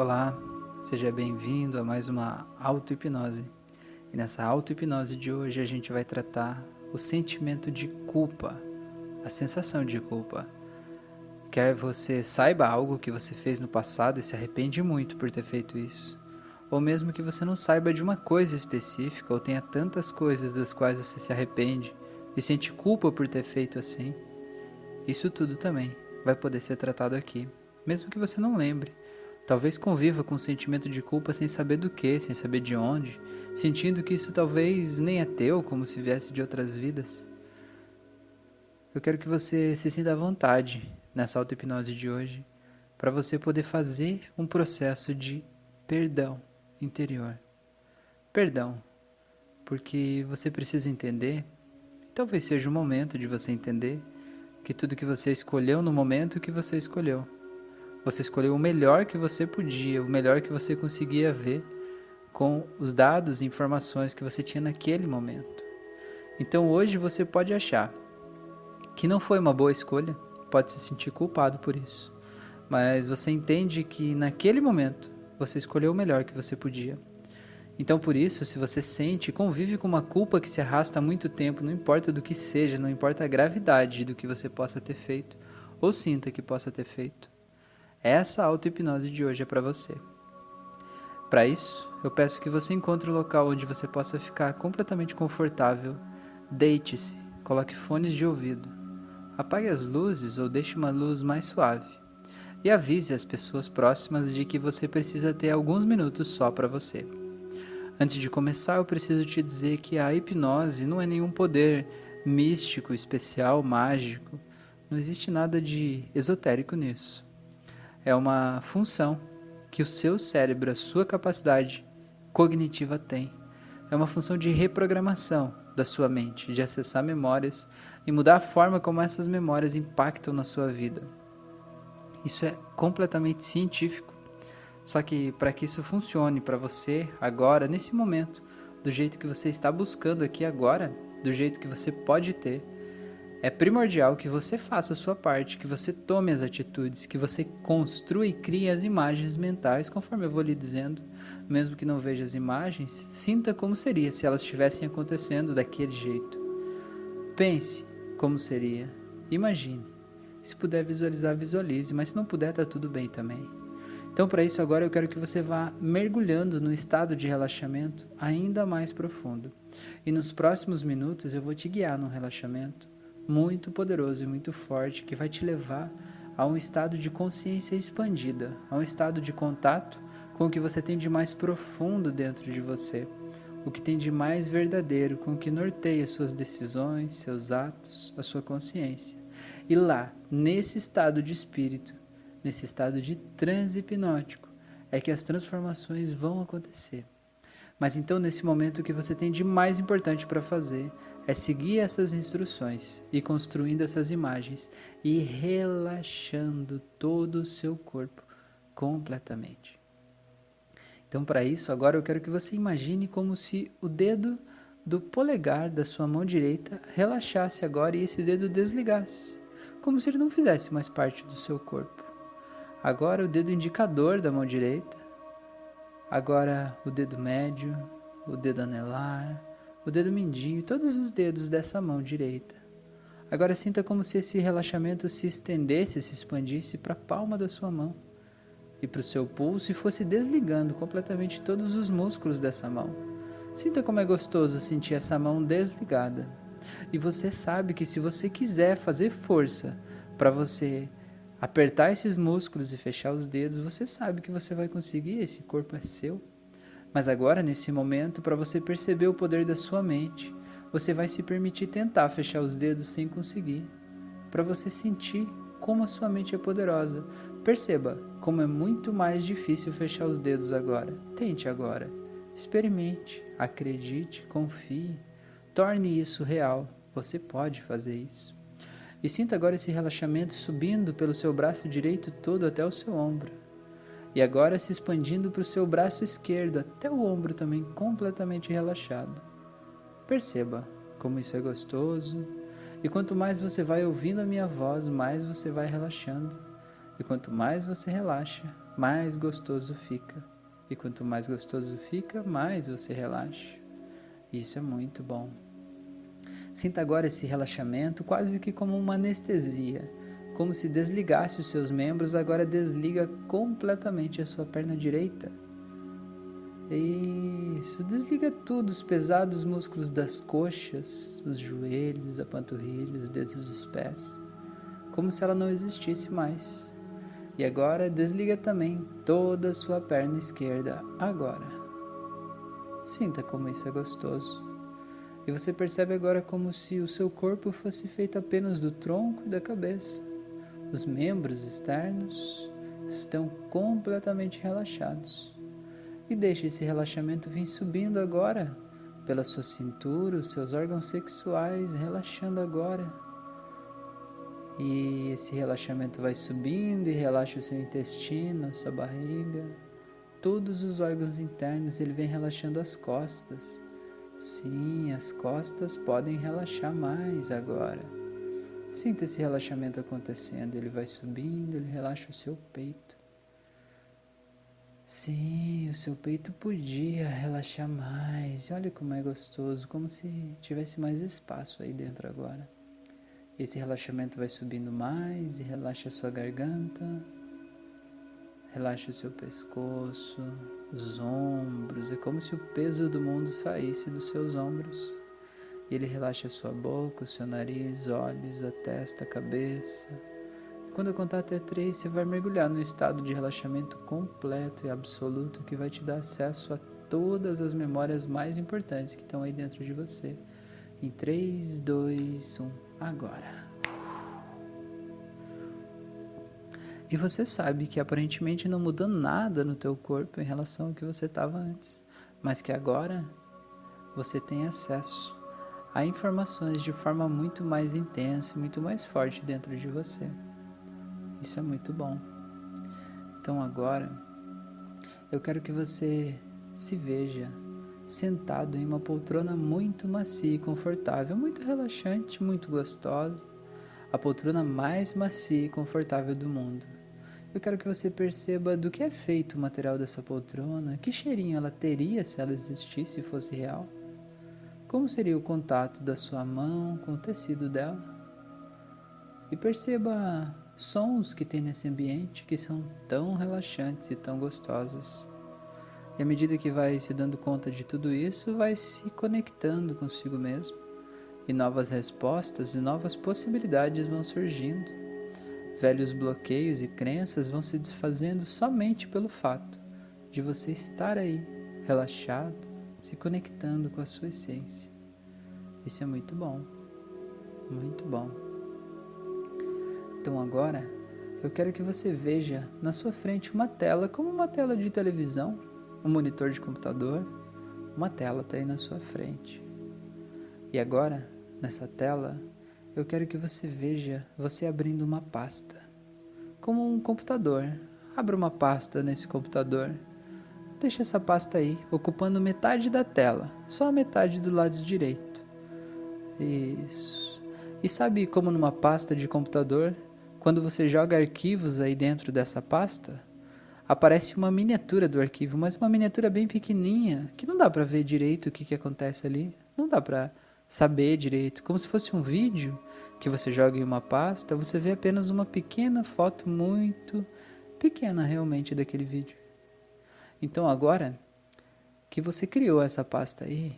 Olá, seja bem-vindo a mais uma auto-hipnose. E nessa auto-hipnose de hoje a gente vai tratar o sentimento de culpa, a sensação de culpa. Quer você saiba algo que você fez no passado e se arrepende muito por ter feito isso, ou mesmo que você não saiba de uma coisa específica ou tenha tantas coisas das quais você se arrepende e sente culpa por ter feito assim, isso tudo também vai poder ser tratado aqui, mesmo que você não lembre. Talvez conviva com o sentimento de culpa sem saber do que, sem saber de onde, sentindo que isso talvez nem é teu, como se viesse de outras vidas. Eu quero que você se sinta à vontade nessa auto-hipnose de hoje, para você poder fazer um processo de perdão interior. Perdão, porque você precisa entender, e talvez seja o momento de você entender, que tudo que você escolheu no momento que você escolheu você escolheu o melhor que você podia, o melhor que você conseguia ver com os dados e informações que você tinha naquele momento. Então hoje você pode achar que não foi uma boa escolha, pode se sentir culpado por isso, mas você entende que naquele momento você escolheu o melhor que você podia. Então, por isso, se você sente, convive com uma culpa que se arrasta há muito tempo, não importa do que seja, não importa a gravidade do que você possa ter feito ou sinta que possa ter feito, essa auto-hipnose de hoje é para você. Para isso, eu peço que você encontre um local onde você possa ficar completamente confortável. Deite-se, coloque fones de ouvido, apague as luzes ou deixe uma luz mais suave. E avise as pessoas próximas de que você precisa ter alguns minutos só para você. Antes de começar, eu preciso te dizer que a hipnose não é nenhum poder místico, especial, mágico. Não existe nada de esotérico nisso é uma função que o seu cérebro, a sua capacidade cognitiva tem. É uma função de reprogramação da sua mente, de acessar memórias e mudar a forma como essas memórias impactam na sua vida. Isso é completamente científico. Só que para que isso funcione para você agora, nesse momento, do jeito que você está buscando aqui agora, do jeito que você pode ter, é primordial que você faça a sua parte, que você tome as atitudes, que você construa e crie as imagens mentais, conforme eu vou lhe dizendo. Mesmo que não veja as imagens, sinta como seria se elas estivessem acontecendo daquele jeito. Pense como seria. Imagine. Se puder visualizar, visualize, mas se não puder, tá tudo bem também. Então, para isso, agora eu quero que você vá mergulhando no estado de relaxamento ainda mais profundo. E nos próximos minutos eu vou te guiar no relaxamento muito poderoso e muito forte que vai te levar a um estado de consciência expandida, a um estado de contato com o que você tem de mais profundo dentro de você, o que tem de mais verdadeiro, com o que norteia suas decisões, seus atos, a sua consciência. E lá, nesse estado de espírito, nesse estado de transe hipnótico, é que as transformações vão acontecer. Mas então, nesse momento, o que você tem de mais importante para fazer é seguir essas instruções e construindo essas imagens e relaxando todo o seu corpo completamente. Então, para isso, agora eu quero que você imagine como se o dedo do polegar da sua mão direita relaxasse agora e esse dedo desligasse, como se ele não fizesse mais parte do seu corpo. Agora o dedo indicador da mão direita, agora o dedo médio, o dedo anelar, o dedo mindinho e todos os dedos dessa mão direita. Agora sinta como se esse relaxamento se estendesse, se expandisse para a palma da sua mão e para o seu pulso e fosse desligando completamente todos os músculos dessa mão. Sinta como é gostoso sentir essa mão desligada. E você sabe que se você quiser fazer força para você apertar esses músculos e fechar os dedos, você sabe que você vai conseguir, esse corpo é seu. Mas agora, nesse momento, para você perceber o poder da sua mente, você vai se permitir tentar fechar os dedos sem conseguir, para você sentir como a sua mente é poderosa. Perceba como é muito mais difícil fechar os dedos agora. Tente agora. Experimente, acredite, confie. Torne isso real. Você pode fazer isso. E sinta agora esse relaxamento subindo pelo seu braço direito todo até o seu ombro e agora se expandindo para o seu braço esquerdo até o ombro também completamente relaxado. Perceba como isso é gostoso, e quanto mais você vai ouvindo a minha voz, mais você vai relaxando, E quanto mais você relaxa, mais gostoso fica. E quanto mais gostoso fica, mais você relaxa. Isso é muito bom. Sinta agora esse relaxamento quase que como uma anestesia, como se desligasse os seus membros, agora desliga completamente a sua perna direita. Isso, desliga tudo, os pesados músculos das coxas, os joelhos, a panturrilha, os dedos dos pés, como se ela não existisse mais. E agora desliga também toda a sua perna esquerda, agora. Sinta como isso é gostoso. E você percebe agora como se o seu corpo fosse feito apenas do tronco e da cabeça. Os membros externos estão completamente relaxados e deixe esse relaxamento vir subindo agora pela sua cintura, os seus órgãos sexuais relaxando agora. E esse relaxamento vai subindo e relaxa o seu intestino, a sua barriga, todos os órgãos internos, ele vem relaxando as costas. Sim, as costas podem relaxar mais agora. Sinta esse relaxamento acontecendo, ele vai subindo, ele relaxa o seu peito. Sim, o seu peito podia relaxar mais. Olha como é gostoso, como se tivesse mais espaço aí dentro agora. Esse relaxamento vai subindo mais e relaxa a sua garganta, relaxa o seu pescoço, os ombros. É como se o peso do mundo saísse dos seus ombros. E ele relaxa a sua boca, o seu nariz, olhos, a testa, a cabeça quando eu contar até três, você vai mergulhar no estado de relaxamento completo e absoluto que vai te dar acesso a todas as memórias mais importantes que estão aí dentro de você. Em 3, 2, 1, agora. E você sabe que aparentemente não mudou nada no teu corpo em relação ao que você estava antes, mas que agora você tem acesso a informações de forma muito mais intensa, muito mais forte dentro de você. Isso é muito bom. Então agora, eu quero que você se veja sentado em uma poltrona muito macia e confortável, muito relaxante, muito gostosa, a poltrona mais macia e confortável do mundo. Eu quero que você perceba do que é feito o material dessa poltrona, que cheirinho ela teria se ela existisse e fosse real. Como seria o contato da sua mão com o tecido dela? E perceba sons que tem nesse ambiente que são tão relaxantes e tão gostosos. E à medida que vai se dando conta de tudo isso, vai se conectando consigo mesmo. E novas respostas e novas possibilidades vão surgindo. Velhos bloqueios e crenças vão se desfazendo somente pelo fato de você estar aí, relaxado, se conectando com a sua essência. Isso é muito bom, muito bom. Então agora eu quero que você veja na sua frente uma tela, como uma tela de televisão, um monitor de computador, uma tela está aí na sua frente. E agora, nessa tela, eu quero que você veja você abrindo uma pasta, como um computador. Abra uma pasta nesse computador. Deixa essa pasta aí, ocupando metade da tela, só a metade do lado direito. Isso. E sabe como numa pasta de computador quando você joga arquivos aí dentro dessa pasta, aparece uma miniatura do arquivo, mas uma miniatura bem pequenininha, que não dá para ver direito o que, que acontece ali, não dá para saber direito, como se fosse um vídeo que você joga em uma pasta, você vê apenas uma pequena foto muito pequena realmente daquele vídeo. Então agora que você criou essa pasta aí,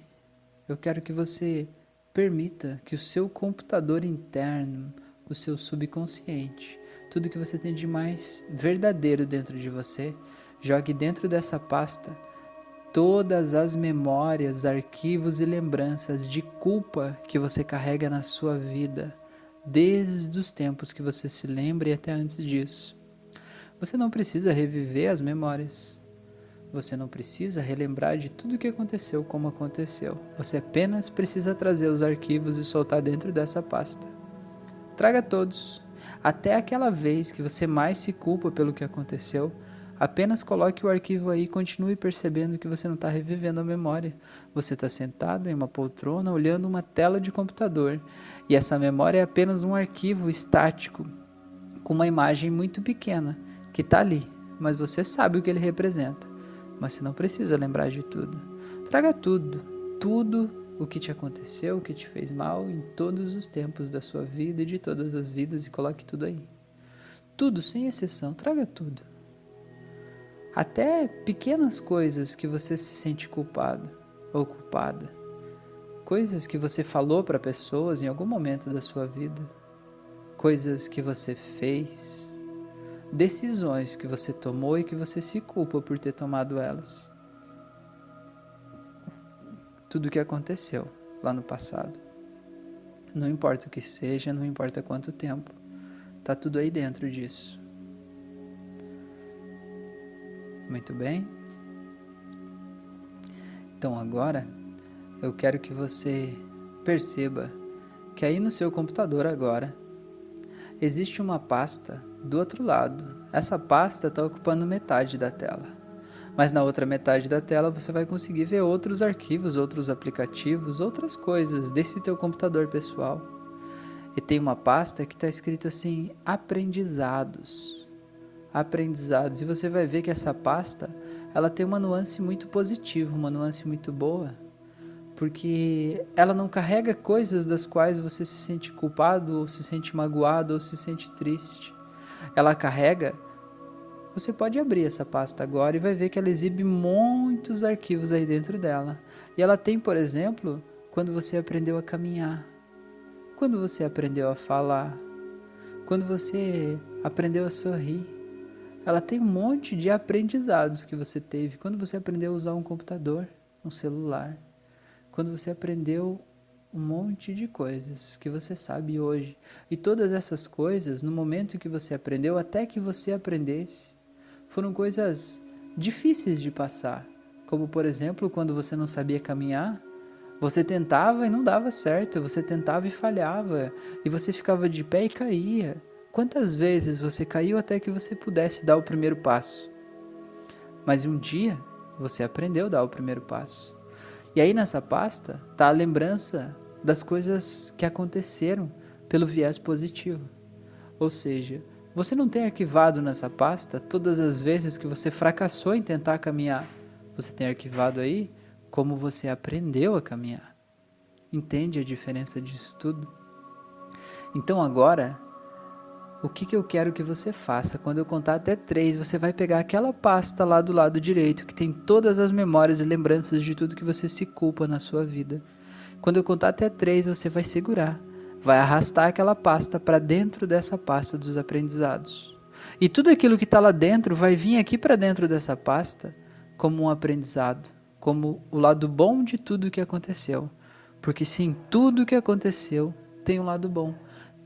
eu quero que você permita que o seu computador interno o seu subconsciente. Tudo que você tem de mais verdadeiro dentro de você, jogue dentro dessa pasta todas as memórias, arquivos e lembranças de culpa que você carrega na sua vida, desde os tempos que você se lembra e até antes disso. Você não precisa reviver as memórias. Você não precisa relembrar de tudo o que aconteceu como aconteceu. Você apenas precisa trazer os arquivos e soltar dentro dessa pasta. Traga todos. Até aquela vez que você mais se culpa pelo que aconteceu, apenas coloque o arquivo aí e continue percebendo que você não está revivendo a memória. Você está sentado em uma poltrona olhando uma tela de computador e essa memória é apenas um arquivo estático com uma imagem muito pequena que está ali, mas você sabe o que ele representa. Mas você não precisa lembrar de tudo. Traga tudo, tudo o que te aconteceu, o que te fez mal em todos os tempos da sua vida e de todas as vidas e coloque tudo aí. Tudo, sem exceção, traga tudo. Até pequenas coisas que você se sente culpado ou culpada. Coisas que você falou para pessoas em algum momento da sua vida. Coisas que você fez. Decisões que você tomou e que você se culpa por ter tomado elas. Tudo o que aconteceu lá no passado. Não importa o que seja, não importa quanto tempo. Tá tudo aí dentro disso. Muito bem? Então agora eu quero que você perceba que aí no seu computador agora existe uma pasta do outro lado. Essa pasta está ocupando metade da tela. Mas na outra metade da tela você vai conseguir ver outros arquivos, outros aplicativos, outras coisas desse teu computador pessoal. E tem uma pasta que está escrito assim: aprendizados aprendizados. E você vai ver que essa pasta, ela tem uma nuance muito positiva, uma nuance muito boa, porque ela não carrega coisas das quais você se sente culpado, ou se sente magoado, ou se sente triste. Ela carrega você pode abrir essa pasta agora e vai ver que ela exibe muitos arquivos aí dentro dela. E ela tem, por exemplo, quando você aprendeu a caminhar, quando você aprendeu a falar, quando você aprendeu a sorrir, ela tem um monte de aprendizados que você teve quando você aprendeu a usar um computador, um celular, quando você aprendeu um monte de coisas que você sabe hoje. E todas essas coisas, no momento que você aprendeu, até que você aprendesse, foram coisas difíceis de passar. Como, por exemplo, quando você não sabia caminhar, você tentava e não dava certo, você tentava e falhava, e você ficava de pé e caía. Quantas vezes você caiu até que você pudesse dar o primeiro passo? Mas um dia você aprendeu a dar o primeiro passo. E aí nessa pasta está a lembrança das coisas que aconteceram pelo viés positivo. Ou seja, você não tem arquivado nessa pasta todas as vezes que você fracassou em tentar caminhar. Você tem arquivado aí como você aprendeu a caminhar. Entende a diferença disso tudo? Então agora o que, que eu quero que você faça? Quando eu contar até três, você vai pegar aquela pasta lá do lado direito que tem todas as memórias e lembranças de tudo que você se culpa na sua vida. Quando eu contar até três, você vai segurar, vai arrastar aquela pasta para dentro dessa pasta dos aprendizados. E tudo aquilo que está lá dentro vai vir aqui para dentro dessa pasta como um aprendizado, como o lado bom de tudo o que aconteceu. Porque sim, tudo o que aconteceu tem um lado bom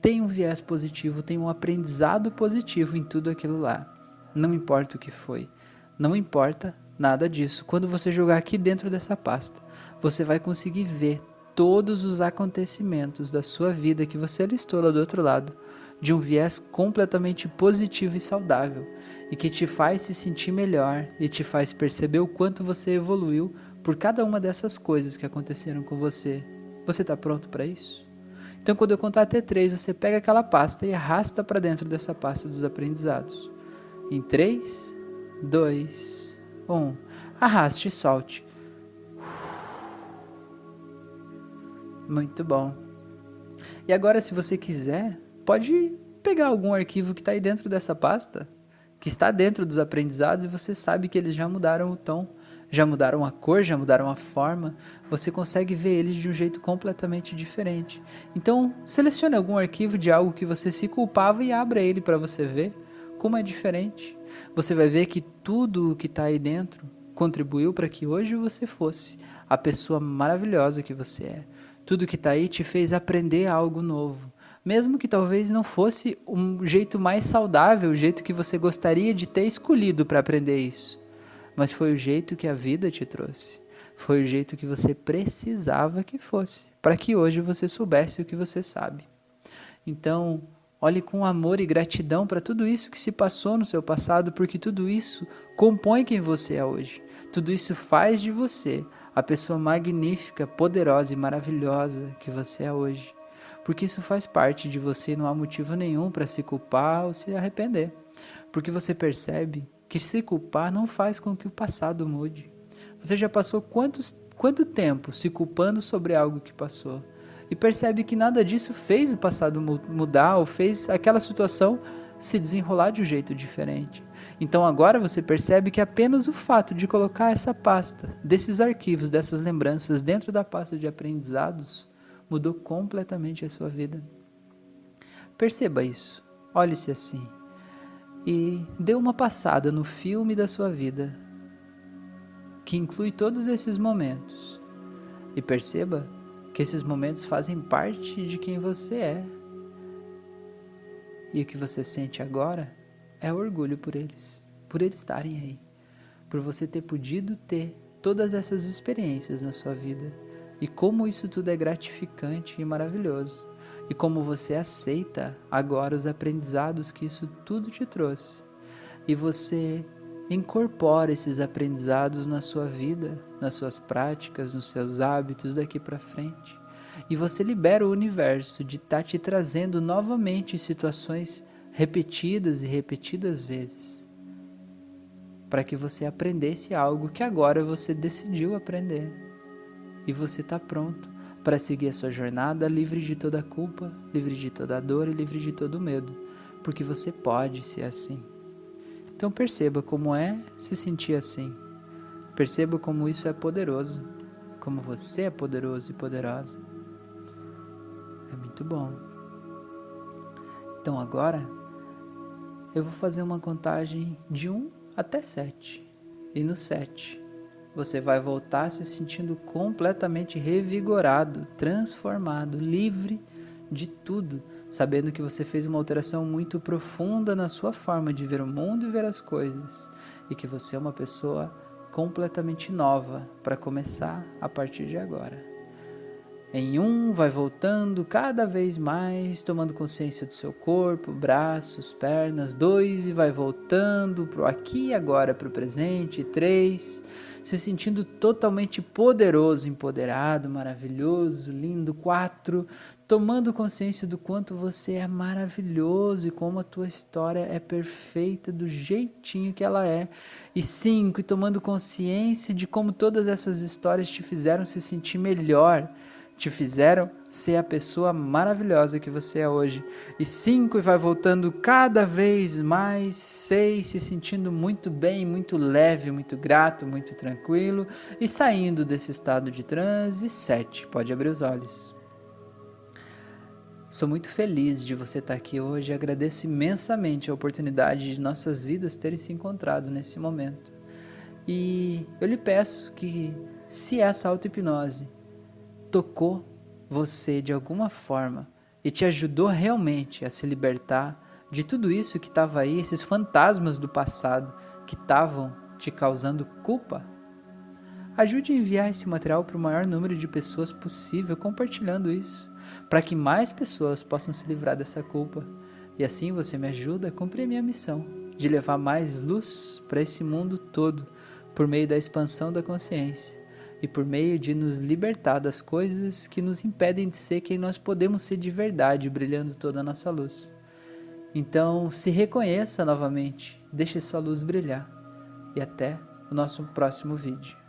tem um viés positivo, tem um aprendizado positivo em tudo aquilo lá. Não importa o que foi. Não importa nada disso. Quando você jogar aqui dentro dessa pasta, você vai conseguir ver todos os acontecimentos da sua vida que você listou lá do outro lado, de um viés completamente positivo e saudável, e que te faz se sentir melhor e te faz perceber o quanto você evoluiu por cada uma dessas coisas que aconteceram com você. Você está pronto para isso? Então, quando eu contar até três, você pega aquela pasta e arrasta para dentro dessa pasta dos aprendizados. Em três, dois, um. Arraste e solte. Muito bom. E agora, se você quiser, pode pegar algum arquivo que está aí dentro dessa pasta, que está dentro dos aprendizados, e você sabe que eles já mudaram o tom já mudaram a cor, já mudaram a forma, você consegue ver eles de um jeito completamente diferente. Então, selecione algum arquivo de algo que você se culpava e abra ele para você ver como é diferente. Você vai ver que tudo o que está aí dentro contribuiu para que hoje você fosse a pessoa maravilhosa que você é. Tudo que está aí te fez aprender algo novo. Mesmo que talvez não fosse um jeito mais saudável, o jeito que você gostaria de ter escolhido para aprender isso mas foi o jeito que a vida te trouxe. Foi o jeito que você precisava que fosse, para que hoje você soubesse o que você sabe. Então, olhe com amor e gratidão para tudo isso que se passou no seu passado, porque tudo isso compõe quem você é hoje. Tudo isso faz de você a pessoa magnífica, poderosa e maravilhosa que você é hoje. porque isso faz parte de você e não há motivo nenhum para se culpar ou se arrepender. Porque você percebe que se culpar não faz com que o passado mude. Você já passou quantos, quanto tempo se culpando sobre algo que passou? E percebe que nada disso fez o passado mudar ou fez aquela situação se desenrolar de um jeito diferente. Então agora você percebe que apenas o fato de colocar essa pasta, desses arquivos, dessas lembranças dentro da pasta de aprendizados, mudou completamente a sua vida. Perceba isso, olhe-se assim e dê uma passada no filme da sua vida, que inclui todos esses momentos. E perceba que esses momentos fazem parte de quem você é. E o que você sente agora é orgulho por eles, por eles estarem aí, por você ter podido ter todas essas experiências na sua vida e como isso tudo é gratificante e maravilhoso e como você aceita agora os aprendizados que isso tudo te trouxe. E você incorpora esses aprendizados na sua vida, nas suas práticas, nos seus hábitos daqui para frente. E você libera o universo de estar tá te trazendo novamente situações repetidas e repetidas vezes, para que você aprendesse algo que agora você decidiu aprender. E você está pronto para seguir a sua jornada livre de toda culpa, livre de toda dor e livre de todo medo, porque você pode ser assim. Então perceba como é se sentir assim. Perceba como isso é poderoso, como você é poderoso e poderosa. Muito bom. Então agora eu vou fazer uma contagem de 1 até 7. E no 7 você vai voltar se sentindo completamente revigorado, transformado, livre de tudo, sabendo que você fez uma alteração muito profunda na sua forma de ver o mundo e ver as coisas, e que você é uma pessoa completamente nova para começar a partir de agora. Em um, vai voltando cada vez mais, tomando consciência do seu corpo, braços, pernas. Dois, e vai voltando para o aqui e agora, para o presente. Três, se sentindo totalmente poderoso, empoderado, maravilhoso, lindo. Quatro, tomando consciência do quanto você é maravilhoso e como a tua história é perfeita do jeitinho que ela é. E cinco, tomando consciência de como todas essas histórias te fizeram se sentir melhor te fizeram ser a pessoa maravilhosa que você é hoje. E cinco, e vai voltando cada vez mais. Seis, se sentindo muito bem, muito leve, muito grato, muito tranquilo. E saindo desse estado de transe. Sete, pode abrir os olhos. Sou muito feliz de você estar aqui hoje e agradeço imensamente a oportunidade de nossas vidas terem se encontrado nesse momento. E eu lhe peço que, se essa auto-hipnose tocou você de alguma forma e te ajudou realmente a se libertar de tudo isso que estava aí, esses fantasmas do passado que estavam te causando culpa, ajude a enviar esse material para o maior número de pessoas possível, compartilhando isso, para que mais pessoas possam se livrar dessa culpa. E assim você me ajuda a cumprir a minha missão de levar mais luz para esse mundo todo por meio da expansão da consciência e por meio de nos libertar das coisas que nos impedem de ser quem nós podemos ser de verdade, brilhando toda a nossa luz. Então, se reconheça novamente, deixe sua luz brilhar e até o nosso próximo vídeo.